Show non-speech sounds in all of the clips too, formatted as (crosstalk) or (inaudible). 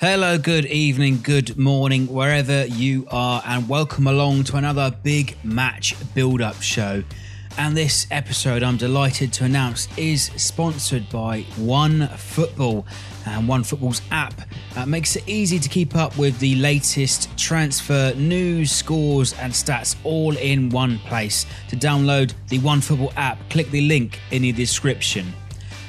Hello, good evening, good morning, wherever you are, and welcome along to another big match build up show. And this episode, I'm delighted to announce, is sponsored by One Football. And One Football's app uh, makes it easy to keep up with the latest transfer news, scores, and stats all in one place. To download the One Football app, click the link in the description.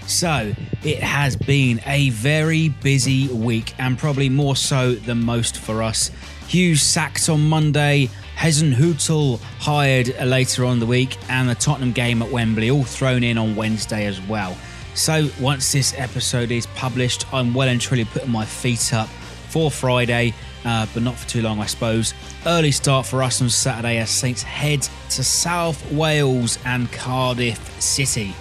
So, it has been a very busy week and probably more so than most for us. Hughes sacked on Monday, Hasenhüttl hired later on the week, and the Tottenham game at Wembley all thrown in on Wednesday as well. So, once this episode is published, I'm well and truly putting my feet up for Friday, uh, but not for too long, I suppose. Early start for us on Saturday as Saints head to South Wales and Cardiff City.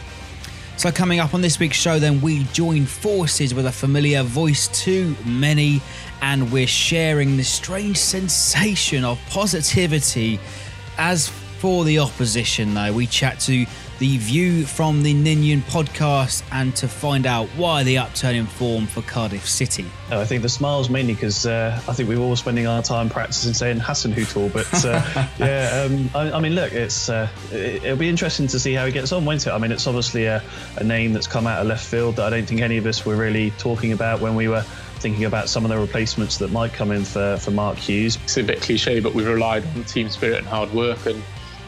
So, coming up on this week's show, then we join forces with a familiar voice to many, and we're sharing the strange sensation of positivity. As for the opposition, though, we chat to the view from the Ninian podcast and to find out why the upturn in form for Cardiff City. I think the smiles mainly because uh, I think we were all spending our time practicing saying Hasenhüttl, but uh, (laughs) yeah, um, I, I, mean, look, it's uh, it, will be interesting to see how he gets on, won't it? I mean, it's obviously a, a name that's come out of left field that I don't think any of us were really talking about when we were thinking about some of the replacements that might come in for, for Mark Hughes. It's a bit cliche, but we've relied on team spirit and hard work, and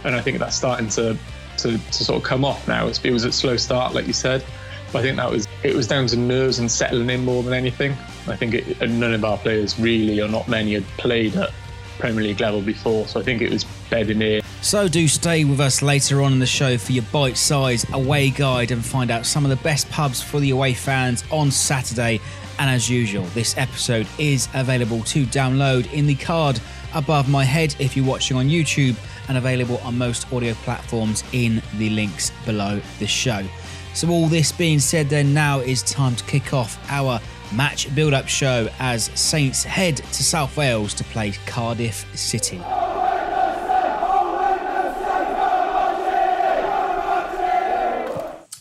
and I think that's starting to to, to sort of come off now. It was a slow start, like you said. But I think that was it was down to nerves and settling in more than anything. I think it, none of our players really, or not many, had played at Premier League level before. So I think it was bedding in. So do stay with us later on in the show for your bite-sized away guide and find out some of the best pubs for the away fans on Saturday. And as usual, this episode is available to download in the card above my head if you're watching on YouTube and available on most audio platforms in the links below the show. So, all this being said, then now is time to kick off our match build up show as Saints head to South Wales to play Cardiff City.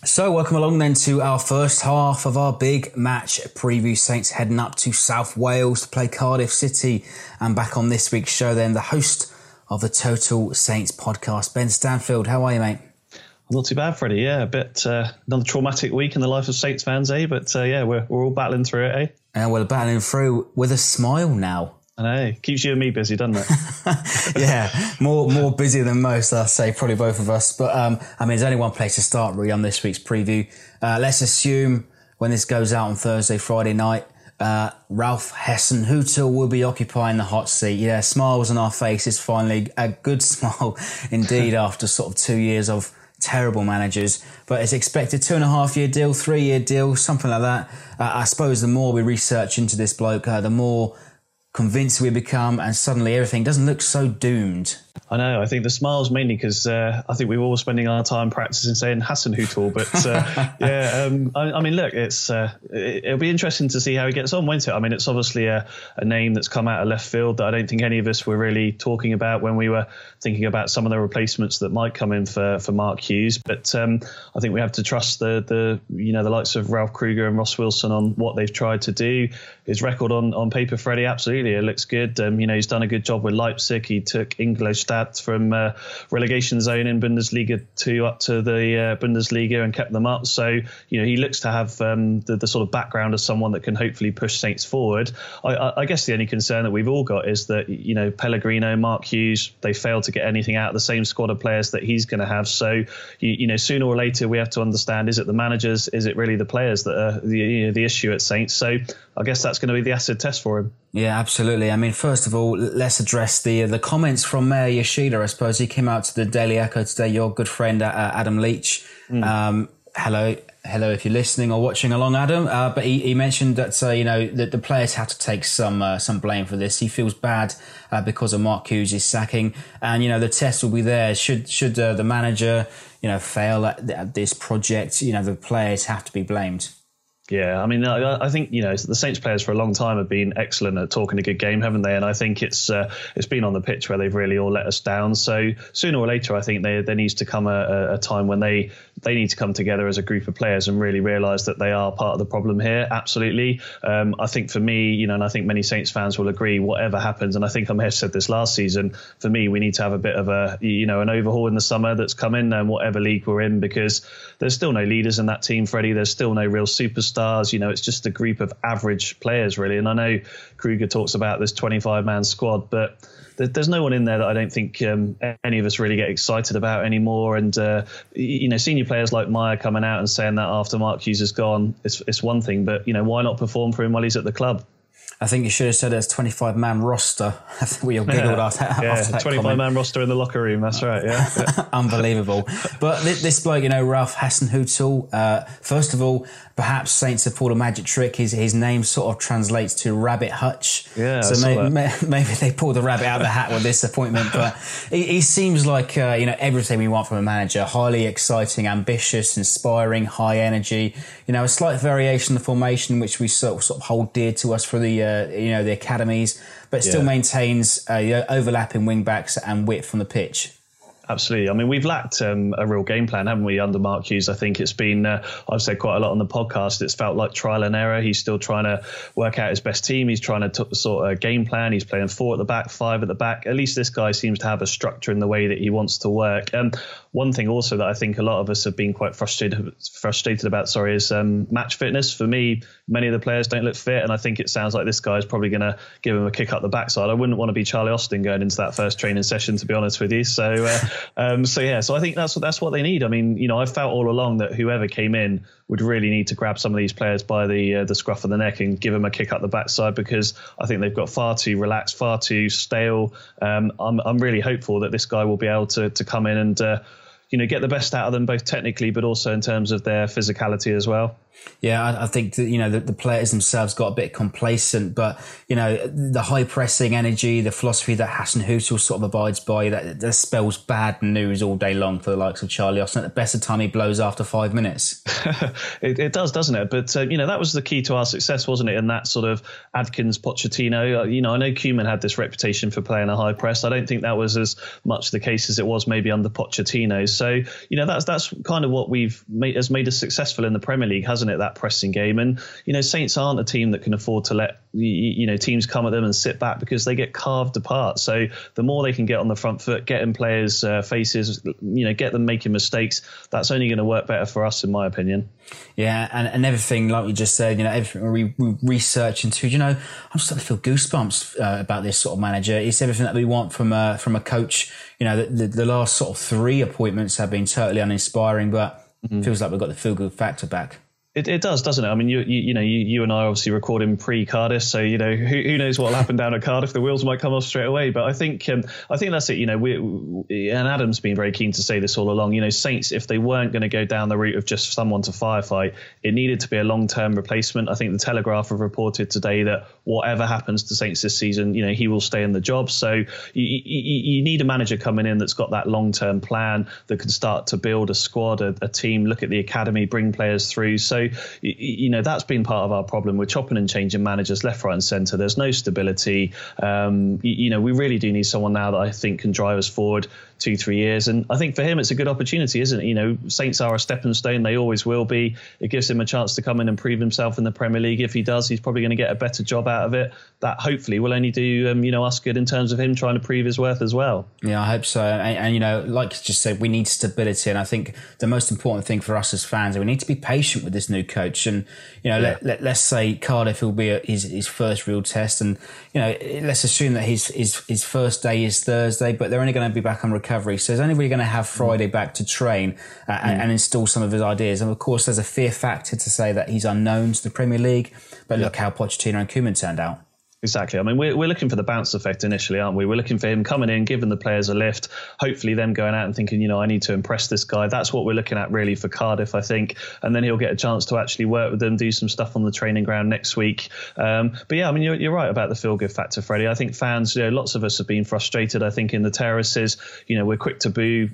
So, welcome along then to our first half of our big match preview. Saints heading up to South Wales to play Cardiff City. And back on this week's show, then the host of the Total Saints podcast, Ben Stanfield. How are you, mate? Not too bad, Freddie. Yeah, a bit uh, another traumatic week in the life of Saints fans, eh? But uh, yeah, we're, we're all battling through it, eh? And we're battling through with a smile now. I know. Keeps you and me busy, doesn't it? (laughs) yeah, more more busy than most, I'd say, probably both of us. But um, I mean, there's only one place to start really on this week's preview. Uh, let's assume when this goes out on Thursday, Friday night, uh, Ralph Hasenhüttl will be occupying the hot seat. Yeah, smiles on our faces finally. A good (laughs) smile indeed (laughs) after sort of two years of terrible managers. But it's expected two and a half year deal, three year deal, something like that. Uh, I suppose the more we research into this bloke, uh, the more convinced we become, and suddenly everything doesn't look so doomed. I know. I think the smiles mainly because uh, I think we were all spending our time practicing saying Hassan Hasenhüttl. But uh, (laughs) yeah, um, I, I, mean, look, it's uh, it, will be interesting to see how he gets on, won't it? I mean, it's obviously a, a, name that's come out of left field that I don't think any of us were really talking about when we were thinking about some of the replacements that might come in for, for Mark Hughes. But um, I think we have to trust the the you know the likes of Ralph Krueger and Ross Wilson on what they've tried to do. His record on on paper, Freddie, absolutely, it looks good. Um, you know, he's done a good job with Leipzig. He took Ingolstadt from uh, relegation zone in Bundesliga two up to the uh, Bundesliga and kept them up. So you know he looks to have um, the, the, sort of background of someone that can hopefully push Saints forward. I, I, I, guess the only concern that we've all got is that you know Pellegrino, Mark Hughes, they failed to get anything out of the same squad of players that he's going to have. So you, you, know sooner or later we have to understand: is it the managers? Is it really the players that are the you know, the issue at Saints? So I guess that's going to be the acid test for him. Yeah, absolutely. I mean, first of all, let's address the uh, the comments from Maya Yoshida. I suppose he came out to the Daily Echo today. Your good friend uh, Adam Leach. Mm. Um, hello, hello, if you're listening or watching along, Adam. Uh, but he, he, mentioned that uh, you know that the players had to take some uh, some blame for this. He feels bad uh, because of Mark Hughes' sacking, and you know the test will be there. Should should the manager you know fail at, at this project, you know the players have to be blamed. Yeah, I mean, I, think you know the Saints players for a long time have been excellent at talking a good game, haven't they? And I think it's uh, it's been on the pitch where they've really all let us down. So sooner or later, I think there there needs to come a, a time when they they need to come together as a group of players and really realise that they are part of the problem here. Absolutely. Um, I think for me, you know, and I think many Saints fans will agree, whatever happens, and I think I may have said this last season, for me, we need to have a bit of a, you know, an overhaul in the summer that's coming and whatever league we're in because there's still no leaders in that team, Freddie. There's still no real superstars. You know, it's just a group of average players, really. And I know Krueger talks about this 25 man squad, but there's no one in there that I don't think um, any of us really get excited about anymore. And uh, you know, senior players like Maya coming out and saying that after Mark Hughes is gone, it's, it's one thing. But you know, why not perform for him while he's at the club? I think you should have said it's 25 man roster. (laughs) we all giggled yeah. after, yeah, after that 25 comment. man roster in the locker room. That's right. Yeah. (laughs) Unbelievable. But this bloke, you know, Ralph Hasenhüttl, uh, first of all, perhaps Saints have pulled a magic trick. His, his name sort of translates to Rabbit Hutch. Yeah. So maybe, maybe, they pulled the rabbit out of the hat with this appointment. But he, he seems like, uh, you know, everything we want from a manager highly exciting, ambitious, inspiring, high energy. You know, a slight variation in the formation, which we sort of, sort of hold dear to us for the, uh, you know, the academies, but still Yeah. maintains uh, overlapping wing backs and width from the pitch. Absolutely. I mean, we've lacked um, a real game plan, haven't we, under Mark Hughes? I think it's been, uh, I've said quite a lot on the podcast, it's felt like trial and error. He's still trying to work out his best team. He's trying to t- sort of game plan. He's playing four at the back, five at the back. At least this guy seems to have a structure in the way that he wants to work. Um, one thing also that I think a lot of us have been quite frustrated frustrated about, sorry, is um, match fitness. For me, many of the players don't look fit, and I think it sounds like this guy is probably going to give him a kick up the backside. I wouldn't want to be Charlie Austin going into that first training session, to be honest with you. So, uh, um, so yeah, so I think that's what that's what they need. I mean, you know, I felt all along that whoever came in would really need to grab some of these players by the uh, the scruff of the neck and give them a kick up the backside because I think they've got far too relaxed, far too stale. Um, I'm I'm really hopeful that this guy will be able to to come in and. Uh, you know, get the best out of them both technically, but also in terms of their physicality as well. Yeah, I, I think that, you know, the, the players themselves got a bit complacent, but, you know, the high pressing energy, the philosophy that Hasenhüttl sort of abides by, that, that spells bad news all day long for the likes of Charlie Austin. At the best of time, he blows after five minutes. (laughs) it, it does, doesn't it? But uh, you know that was the key to our success, wasn't it? And that sort of Adkins, Pochettino. Uh, you know, I know Koeman had this reputation for playing a high press. I don't think that was as much the case as it was maybe under Pochettino. So you know that's that's kind of what we've made has made us successful in the Premier League, hasn't it? That pressing game, and you know Saints aren't a team that can afford to let you know teams come at them and sit back because they get carved apart. So the more they can get on the front foot, get in players' uh, faces, you know, get them making mistakes, that's only going to work better for us, in my opinion. Yeah, and, and everything, like we just said, you know, everything we, we research into, you know, I'm starting to feel goosebumps uh, about this sort of manager. It's everything that we want from a, from a coach. You know, the, the, the last sort of three appointments have been totally uninspiring, but Mm-hmm. feels like we've got the feel good factor back. It, it does, doesn't it? I mean, you you, you know, you, you and I obviously recording pre Cardiff, so you know who, who knows what will happen down at Cardiff. The wheels might come off straight away, but I think um, I think that's it. You know, we and Adam's been very keen to say this all along. You know, Saints, if they weren't going to go down the route of just someone to firefight, it needed to be a long term replacement. I think the Telegraph have reported today that whatever happens to Saints this season, you know, he will stay in the job. So you, you, you need a manager coming in that's got that long term plan that can start to build a squad, a, a team, look at the academy, bring players through. So you, you know that's been part of our problem. We're chopping and changing managers left, right, and centre. There's no stability. Um, you, you know we really do need someone now that I think can drive us forward two, three years. And I think for him, it's a good opportunity, isn't it? You know, Saints are a stepping stone. They always will be. It gives him a chance to come in and prove himself in the Premier League. If he does, he's probably going to get a better job out of it. That hopefully will only do, um, you know, us good in terms of him trying to prove his worth as well. Yeah, I hope so. And, and, you know, like you just said, we need stability. And I think the most important thing for us as fans, we need to be patient with this new coach. And, you know, Yeah. let, let, us say Cardiff will be a, his, his first real test. And, you know, let's assume that his, his, his first day is Thursday, but they're only going to be back on recovery. So he's only really going to have Friday back to train uh, and, and install some of his ideas. And of course, there's a fear factor to say that he's unknown to the Premier League. But look how Pochettino and Koeman turned out. Exactly. I mean, we're, we're looking for the bounce effect initially, aren't we? We're looking for him coming in, giving the players a lift, hopefully them going out and thinking, you know, I need to impress this guy. That's what we're looking at really for Cardiff, I think. And then he'll get a chance to actually work with them, do some stuff on the training ground next week. Um, but yeah, I mean, you're, you're right about the feel good factor, Freddie. I think fans, you know, lots of us have been frustrated. I think in the terraces, you know, we're quick to boo,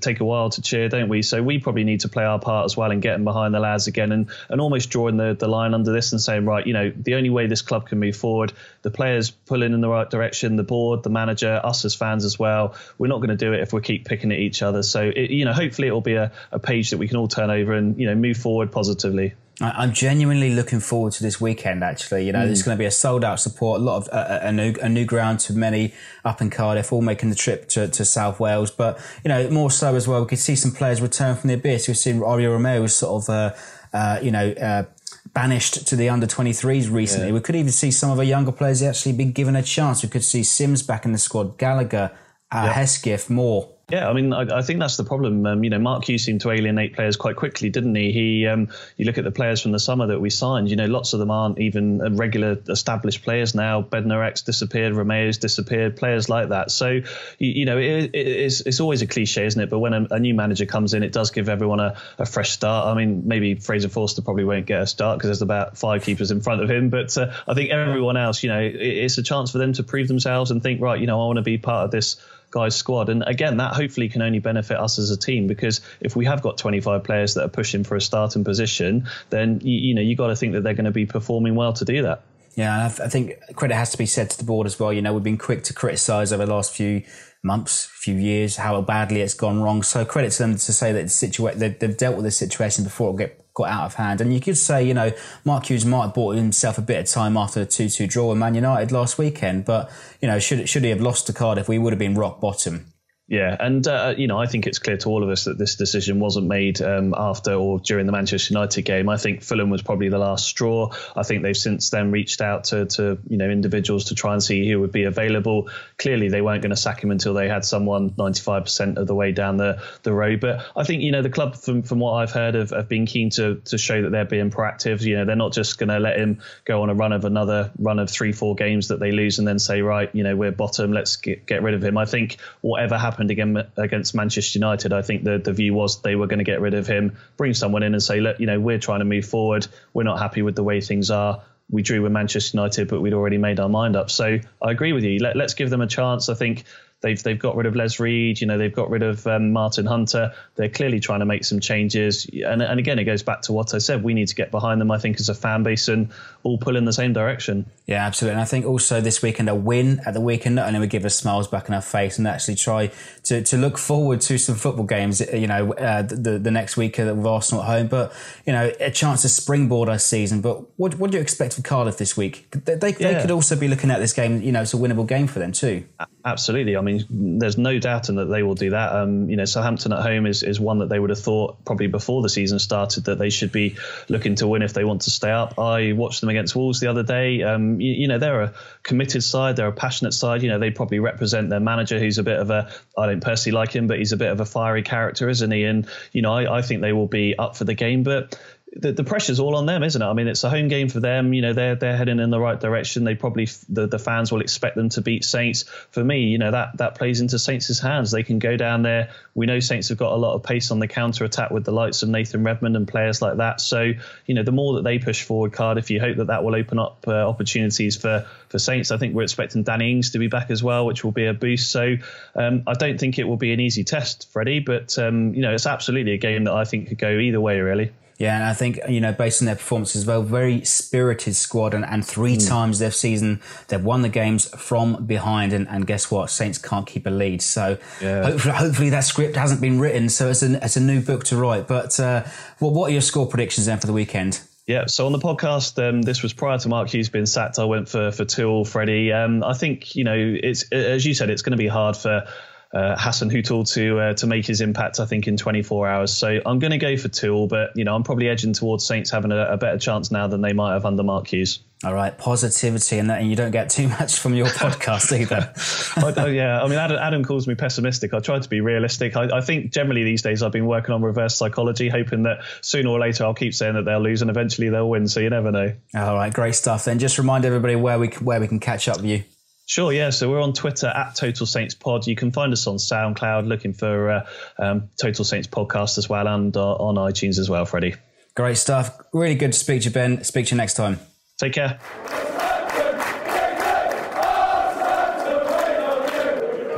take a while to cheer, don't we? So we probably need to play our part as well and getting behind the lads again and, and almost drawing the, the line under this and saying, right, you know, the only way this club can move forward the players pulling in the right direction, the board, the manager, us as fans as well. We're not going to do it if we keep picking at each other. So, it, you know, hopefully it will be a, a page that we can all turn over and, you know, move forward positively. I'm genuinely looking forward to this weekend. Actually, you know, mm. there's going to be a sold out support, a lot of uh, a new a new ground to many up in Cardiff, all making the trip to, to South Wales. But you know, more so as well, we could see some players return from the abyss. We've seen Oriol Romeu was sort of, uh, uh, you know. Uh, banished to the under 23s recently. Yeah. We could even see some of our younger players actually be given a chance. We could see Sims back in the squad, Gallagher, uh, yep. Hesketh, Moore. Yeah, I mean, I, I think that's the problem. Um, you know, Mark Hughes seemed to alienate players quite quickly, didn't he? He, um, you look at the players from the summer that we signed. You know, lots of them aren't even regular established players now. Bednarek disappeared, Romeu's disappeared, players like that. So, you, you know, it, it, it's it's always a cliche, isn't it? But when a, a new manager comes in, it does give everyone a, a, fresh start. I mean, maybe Fraser Forster probably won't get a start because there's about five keepers in front of him, but uh, I think everyone else, you know, it, it's a chance for them to prove themselves and think, right, you know, I want to be part of this guys squad. And again, that hopefully can only benefit us as a team because if we have got 25 players that are pushing for a starting position, then you, you know you got to think that they're going to be performing well to do that. Yeah, and I, think credit has to be said to the board as well. You know, we've been quick to criticise over the last few months, few years, how badly it's gone wrong. So credit to them to say that the situa- they've dealt with this situation before It'll get got out of hand. And you could say, you know, Mark Hughes might have bought himself a bit of time after the 2 2 draw with Man United last weekend. But, you know, should, should he have lost to Cardiff, we would have been rock bottom. Yeah, and uh, you know, I think it's clear to all of us that this decision wasn't made um, after or during the Manchester United game. I think Fulham was probably the last straw. I think they've since then reached out to, to you know individuals to try and see who would be available. Clearly, they weren't going to sack him until they had someone 95% of the way down the, the road. But I think you know the club, from from what I've heard, have, have been keen to to show that they're being proactive. You know, they're not just going to let him go on a run of another run of three, four games that they lose and then say, right, you know, we're bottom, let's get, get rid of him. I think whatever happened again against Manchester United, I think the, the view was they were going to get rid of him, bring someone in and say, look, you know, we're trying to move forward. We're not happy with the way things are. We drew with Manchester United, but we'd already made our mind up. So I agree with you. Let, let's give them a chance. I think They've they've got rid of Les Reed. You know, they've got rid of um, Martin Hunter. They're clearly trying to make some changes. And and again, it goes back to what I said. We need to get behind them. I think as a fan base and all pull in the same direction. Yeah, absolutely. And I think also this weekend a win at the weekend not only would give us smiles back in our face and actually try to, to look forward to some football games. You know, uh, the the next week with Arsenal at home, but you know, a chance to springboard our season. But what what do you expect from Cardiff this week? They they, yeah. they could also be looking at this game. You know, it's a winnable game for them too. Absolutely. I mean, there's no doubting that they will do that. Um, you know, Southampton at home is, is one that they would have thought probably before the season started that they should be looking to win if they want to stay up. I watched them against Wolves the other day. Um, you, you, know, they're a committed side, they're a passionate side. You know, they probably represent their manager, who's a bit of a, I don't personally like him, but he's a bit of a fiery character, isn't he? And, you know, I, I think they will be up for the game. But the, the pressure's all on them, isn't it? I mean, it's a home game for them. You know, they're they're heading in the right direction. They probably the, the fans will expect them to beat Saints. For me, you know that that plays into Saints' hands. They can go down there. We know Saints have got a lot of pace on the counter attack with the likes of Nathan Redmond and players like that. So you know, the more that they push forward, Cardiff, you hope that that will open up uh, opportunities for for Saints. I think we're expecting Danny Ings to be back as well, which will be a boost. So um, I don't think it will be an easy test, Freddie. But um, you know, it's absolutely a game that I think could go either way, really. Yeah, and I think, you know, based on their performances as well, very spirited squad. And, and three mm. times this season, they've won the games from behind. And, and guess what? Saints can't keep a lead. So yeah. hopefully, hopefully that script hasn't been written. So it's a, it's a new book to write. But uh, well, what are your score predictions then for the weekend? Yeah, so on the podcast, um, this was prior to Mark Hughes being sacked. I went for for two Freddie. Um, I think you know it's as you said, it's going to be hard for uh, Hasenhüttl to uh, to make his impact. I think in 24 hours. So I'm going to go for Tool, but you know I'm probably edging towards Saints having a, a better chance now than they might have under Mark Hughes. All right, positivity, and that, and you don't get too much from your podcast (laughs) either. I, yeah, I mean, Adam, Adam, calls me pessimistic. I try to be realistic. I, I, think generally these days I've been working on reverse psychology, hoping that sooner or later I'll keep saying that they'll lose and eventually they'll win. So you never know. All right, great stuff. Then just remind everybody where we where we can catch up with you. Sure, yeah. So we're on Twitter at Total Saints Pod. You can find us on SoundCloud, looking for uh, um, Total Saints Podcast as well, and uh, on iTunes as well, Freddie. Great stuff. Really good to speak to you, Ben. Speak to you next time. Take care.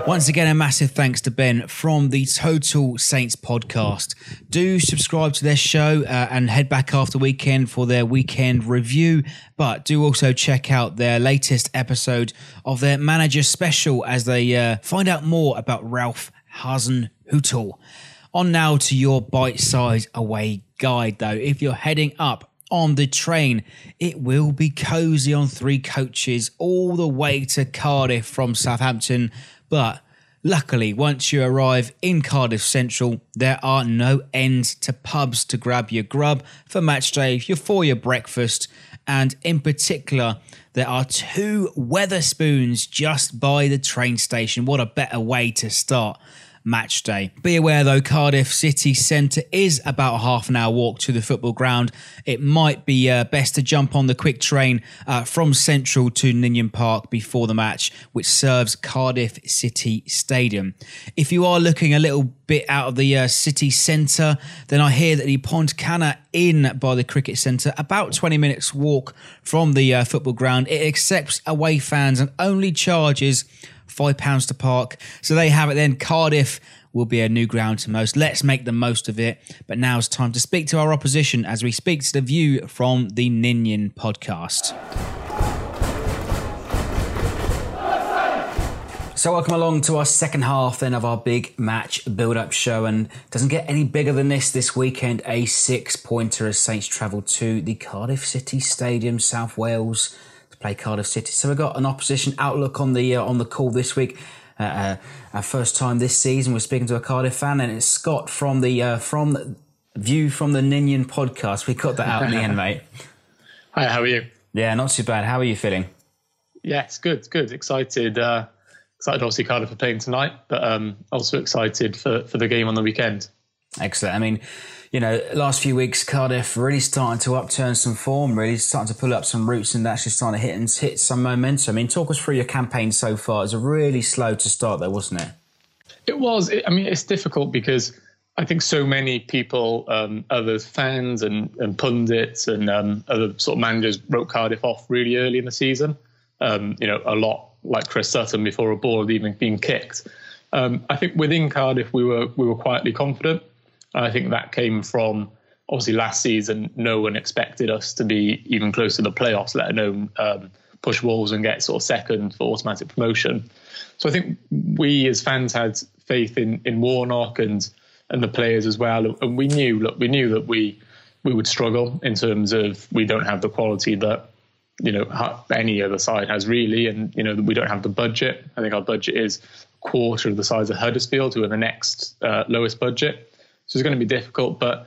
Once again, a massive thanks to Ben from the Total Saints podcast. Do subscribe to their show uh, and head back after weekend for their weekend review. But do also check out their latest episode of their manager special as they uh, find out more about Ralph Hasenhüttl. On now to your bite size away guide, though. If you're heading up on the train. It will be cozy on three coaches all the way to Cardiff from Southampton. But luckily, once you arrive in Cardiff Central, there are no ends to pubs to grab your grub for match day, your for your breakfast, and in particular, there are two Wetherspoons just by the train station. What a better way to start match day. Be aware though, Cardiff City Centre is about a half an hour walk to the football ground. It might be uh, best to jump on the quick train uh, from Central to Ninian Park before the match, which serves Cardiff City Stadium. If you are looking a little bit out of the uh, city centre, then I hear that the Pontcanna Inn by the Cricket Centre, about 20 minutes walk from the uh, football ground. It accepts away fans and only charges five pounds to park. So they have it then. Cardiff will be a new ground to most. Let's make the most of it. But now it's time to speak to our opposition as we speak to the view from the Ninian podcast. So welcome along to our second half then of our big match build-up show and doesn't get any bigger than this this weekend. A six-pointer as Saints travel to the Cardiff City Stadium, South Wales play Cardiff City. So we've got an opposition outlook on the uh, on the call this week. Uh, uh, our first time this season, we're speaking to a Cardiff fan, and it's Scott from the uh, from the View from the Ninian podcast. We cut that out in the end, (laughs) mate. Hi, how are you? Yeah, not too bad. How are you feeling? Yeah, it's good. Good. Excited. Uh, excited. Obviously, Cardiff are playing tonight, but um, also excited for for the game on the weekend. Excellent. I mean, you know, last few weeks, Cardiff really starting to upturn some form, really starting to pull up some roots and actually starting to hit and hit some momentum. I mean, talk us through your campaign so far. It was really slow to start, though, wasn't it? It was. I mean, it's difficult because I think so many people, um, other fans and, and pundits and um, other sort of managers wrote Cardiff off really early in the season. Um, you know, a lot like Chris Sutton before a ball had even been kicked. Um, I think within Cardiff we were we were quietly confident. I think that came from obviously last season, no one expected us to be even close to the playoffs, let alone um, push Wolves and get sort of second for automatic promotion. So I think we as fans had faith in in Warnock and and the players as well, and we knew look we knew that we we would struggle in terms of we don't have the quality that you know any other side has really, and you know we don't have the budget. I think our budget is quarter of the size of Huddersfield, who are the next uh, lowest budget. So it's going to be difficult, but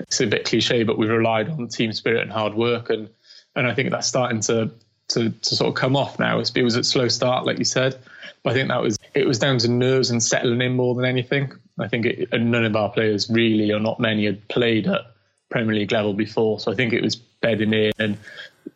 it's a bit cliche, but we've relied on team spirit and hard work, and and I think that's starting to to, to sort of come off now. It was a slow start, like you said, but I think that was it was down to nerves and settling in more than anything. I think it, none of our players really, or not many, had played at Premier League level before, so I think it was bedding in, and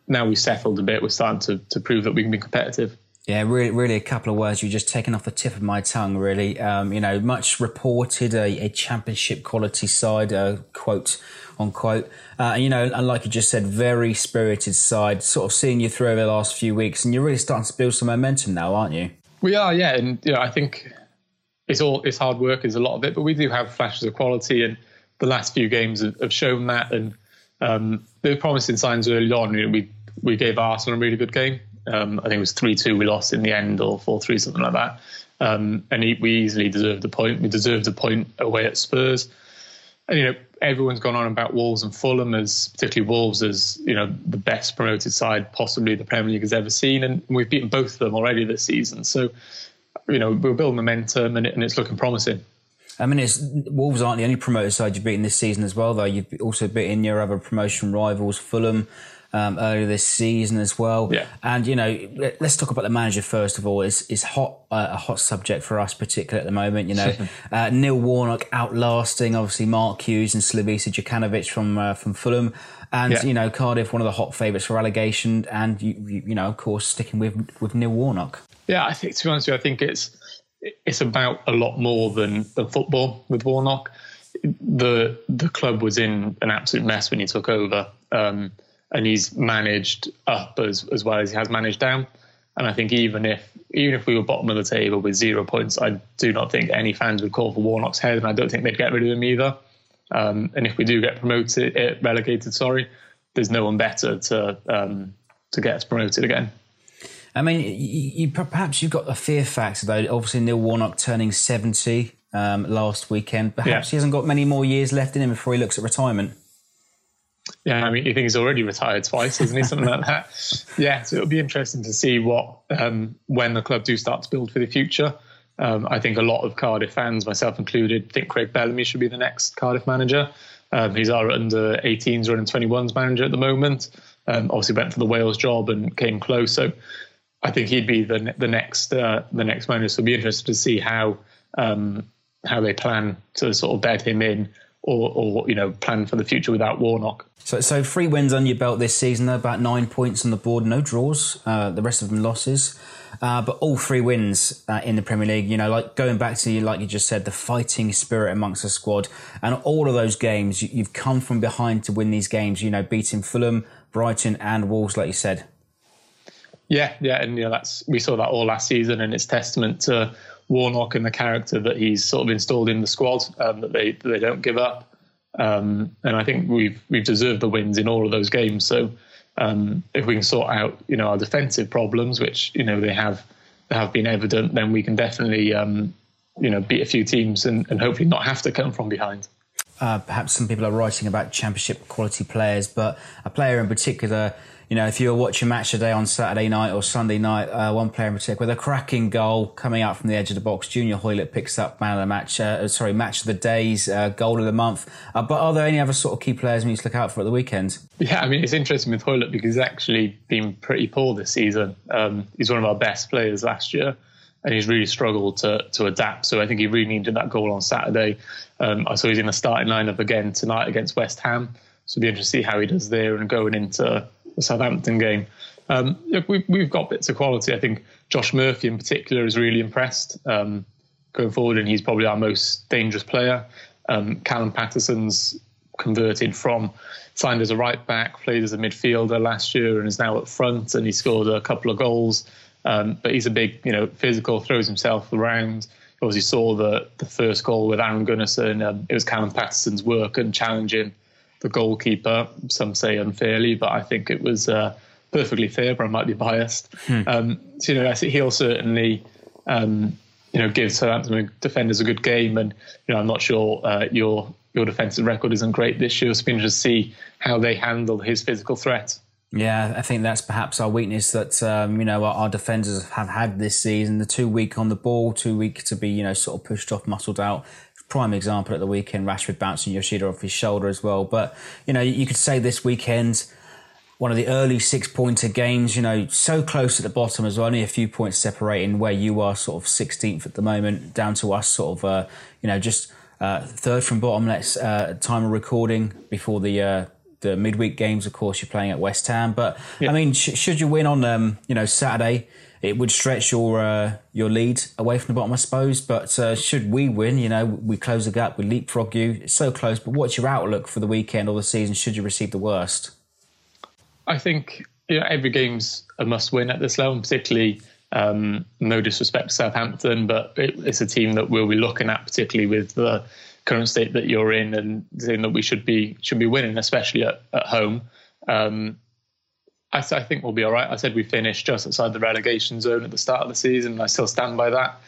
now we've settled a bit. We're starting to to prove that we can be competitive. Yeah, really, really, a couple of words you just taken off the tip of my tongue. Really, um, you know, much reported a, a championship quality side, uh, quote unquote. Uh, you know, and like you just said, very spirited side. Sort of seeing you through over the last few weeks, and you're really starting to build some momentum now, aren't you? We are, yeah, and you know, I think it's all it's hard work is a lot of it, but we do have flashes of quality, and the last few games have, shown that. And um, there promising signs early on. You know, we we gave Arsenal a really good game um, I think it was 3 2 we lost in the end, or 4 3, something like that. Um, and we easily deserved a point. We deserved a point away at Spurs. And, you know, everyone's gone on about Wolves and Fulham as, particularly Wolves, as, you know, the best promoted side possibly the Premier League has ever seen. And we've beaten both of them already this season. So, you know, we'll build momentum and, it, and it's looking promising. I mean, it's, Wolves aren't the only promoted side you've beaten this season as well, though. You've also beaten your other promotion rivals, Fulham, um, earlier this season as well. Yeah. And you know, let, us talk about the manager first of all. Is is hot uh, a hot subject for us, particularly at the moment. You know, (laughs) uh, Neil Warnock outlasting obviously Mark Hughes and Slavisa Jokanovic from uh, from Fulham. And yeah. you know Cardiff, one of the hot favourites for relegation, and you, you, you know of course sticking with with Neil Warnock. Yeah, I think to be honest with you, I think it's it's about a lot more than, than football with Warnock. The the club was in an absolute mess when he took over. Um, and he's managed up as as well as he has managed down. And I think even if even if we were bottom of the table with zero points, I do not think any fans would call for Warnock's head, and I don't think they'd get rid of him either. Um, and if we do get promoted, uh, relegated, sorry, there's no one better to um, to get us promoted again. I mean, you, you, perhaps you've got the fear factor though. Obviously, Neil Warnock turning seventy um, last weekend. Perhaps yeah. he hasn't got many more years left in him before he looks at retirement. Yeah, I mean, you think he's already retired twice, isn't he? Something like that. Yeah, so it'll be interesting to see what um, when the club do start to build for the future. Um, I think a lot of Cardiff fans, myself included, think Craig Bellamy should be the next Cardiff manager. Um, he's our under 18s or under 21s manager at the moment. Um, obviously, went for the Wales job and came close. So I think he'd be the the next uh, the next manager. So it'll be interested to see how um, how they plan to sort of bed him in or, or you know plan for the future without Warnock. So, so three wins on your belt this season, though, about nine points on the board, no draws. Uh, the rest of them losses, uh, but all three wins uh, in the Premier League. You know, like going back to you like you just said, the fighting spirit amongst the squad, and all of those games, you, have come from behind to win these games. You know, beating Fulham, Brighton, and Wolves, like you said. Yeah, yeah, and you know that's we saw that all last season, and it's testament to Warnock and the character that he's sort of installed in the squad. Um, that they they don't give up. Um, and I think we've we've deserved the wins in all of those games. So um, if we can sort out you know our defensive problems, which you know they have they have been evident, then we can definitely um, you know beat a few teams and, and hopefully not have to come from behind. Uh, perhaps some people are writing about championship quality players, but a player in particular you know, if you were watching match today on Saturday night or Sunday night, uh, one player in particular with a cracking goal coming out from the edge of the box, Junior Hoilett picks up man of the match, uh, sorry, match of the days, uh, goal of the month. Uh, but are there any other sort of key players we need to look out for at the weekend? Yeah, I mean, it's interesting with Hoilett because he's actually been pretty poor this season. Um, he's one of our best players last year and he's really struggled to to adapt. So I think he really needed that goal on Saturday. Um, I saw he's in the starting lineup again tonight against West Ham. So it'll be interesting to see how he does there and going into the Southampton game. Um, look, we've, we've got bits of quality. I think Josh Murphy in particular is really impressed um, going forward, and he's probably our most dangerous player. Um, Callum Paterson's converted from signed as a right back, played as a midfielder last year, and is now up front, and he scored a couple of goals. Um, but he's a big, you know, physical, throws himself around. Obviously, saw the the first goal with Aron Gunnarsson. Um, it was Callum Paterson's work and challenging the goalkeeper. Some say unfairly, but I think it was uh, perfectly fair. But I might be biased. Hmm. Um, so, you know, I think he'll certainly. Um, you know, give Southampton defenders a good game, and you know, I'm not sure uh, your your defensive record isn't great this year. So it's been to see how they handle his physical threat. Yeah, I think that's perhaps our weakness that um, you know our, our, defenders have had this season. The too weak on the ball, too weak to be you know sort of pushed off, muscled out prime example at the weekend, Rashford bouncing Yoshida off his shoulder as well. But, you know, you could say this weekend, one of the early six pointer games, you know, so close at the bottom as well, only a few points separating where you are sort of 16th at the moment, down to us sort of, uh, you know, just uh, third from bottom, let's uh, time of recording before the, uh, the midweek games, of course, you're playing at West Ham. But yeah. I mean, sh- should you win on, um, you know, Saturday, it would stretch your uh, your lead away from the bottom, I suppose. But uh, should we win, you know, we close the gap, we leapfrog you. It's so close. But what's your outlook for the weekend or the season? Should you receive the worst? I think you know every game's a must-win at this level, particularly. Um, no disrespect to Southampton, but it, it's a team that we'll be looking at, particularly with the current state that you're in, and saying that we should be should be winning, especially at, at home. Um, I, I, think we'll be all right. I said we finished just outside the relegation zone at the start of the season, and I still stand by that.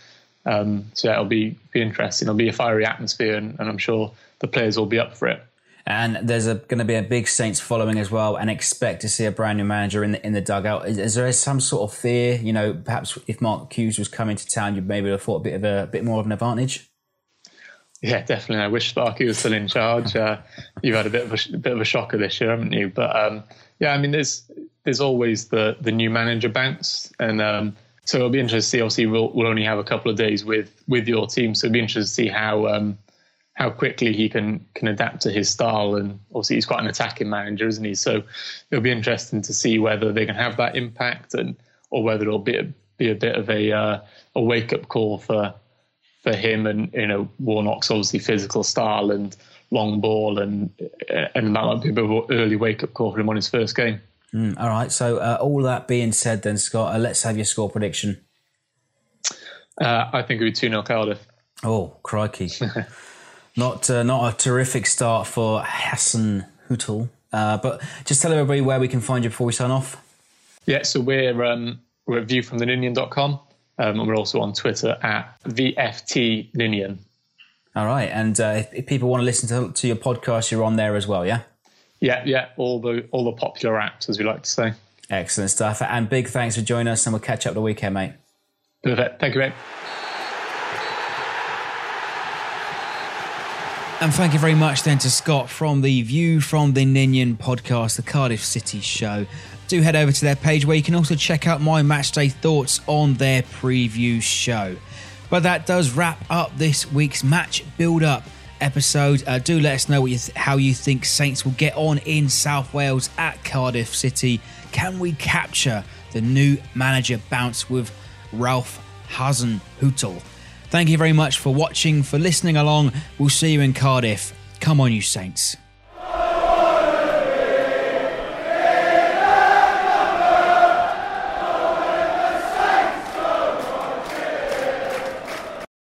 Um, so yeah, it'll be be interesting. It'll be a fiery atmosphere, and, and I'm sure the players will be up for it. And there's going to be a big Saints following as well, and expect to see a brand new manager in the in the dugout. Is, is there some sort of fear? You know, perhaps if Mark Hughes was coming to town, you'd maybe have thought a bit of a, a bit more of an advantage. Yeah, definitely. I wish Sparky was still in charge. Uh, you've had a bit of a, a, bit of a shocker this year, haven't you? But um, yeah, I mean, there's there's always the the new manager bounce, and um, so it'll be interesting to see. Obviously, we'll, we'll only have a couple of days with with your team, so it'll be interesting to see how um, how quickly he can can adapt to his style. And obviously, he's quite an attacking manager, isn't he? So it'll be interesting to see whether they can have that impact, and or whether it'll be a, be a bit of a uh, a wake up call for for him and you know Warnock's obviously physical style and long ball and and that might be a bit of an early wake up call for him on his first game. Mm, all right. So, uh, all that being said, then, Scott, uh, let's have your score prediction. Uh, I think it would be 2 0 Cardiff. Oh, crikey. (laughs) not, uh, not a terrific start for Hassan Hootel. Uh, but just tell everybody where we can find you before we sign off. Yeah, so we're, um, we're at viewfromtheninian.com. Um, and we're also on Twitter at VFT All right. And uh, if, if, people want to listen to, to your podcast, you're on there as well, yeah? Yeah, yeah. All the all the popular apps, as we like to say. Excellent stuff. And big thanks for joining us, and we'll catch up the weekend, mate. Perfect. Thank you, mate. And thank you very much then to Scott from the View from the Ninian podcast, the Cardiff City show. Do head over to their page where you can also check out my matchday thoughts on their preview show. But that does wrap up this week's match build up episode. Uh, do let us know you th- how you think Saints will get on in South Wales at Cardiff City. Can we capture the new manager bounce with Ralph Hasenhüttl? Thank you very much for watching, for listening along. We'll see you in Cardiff. Come on, you Saints.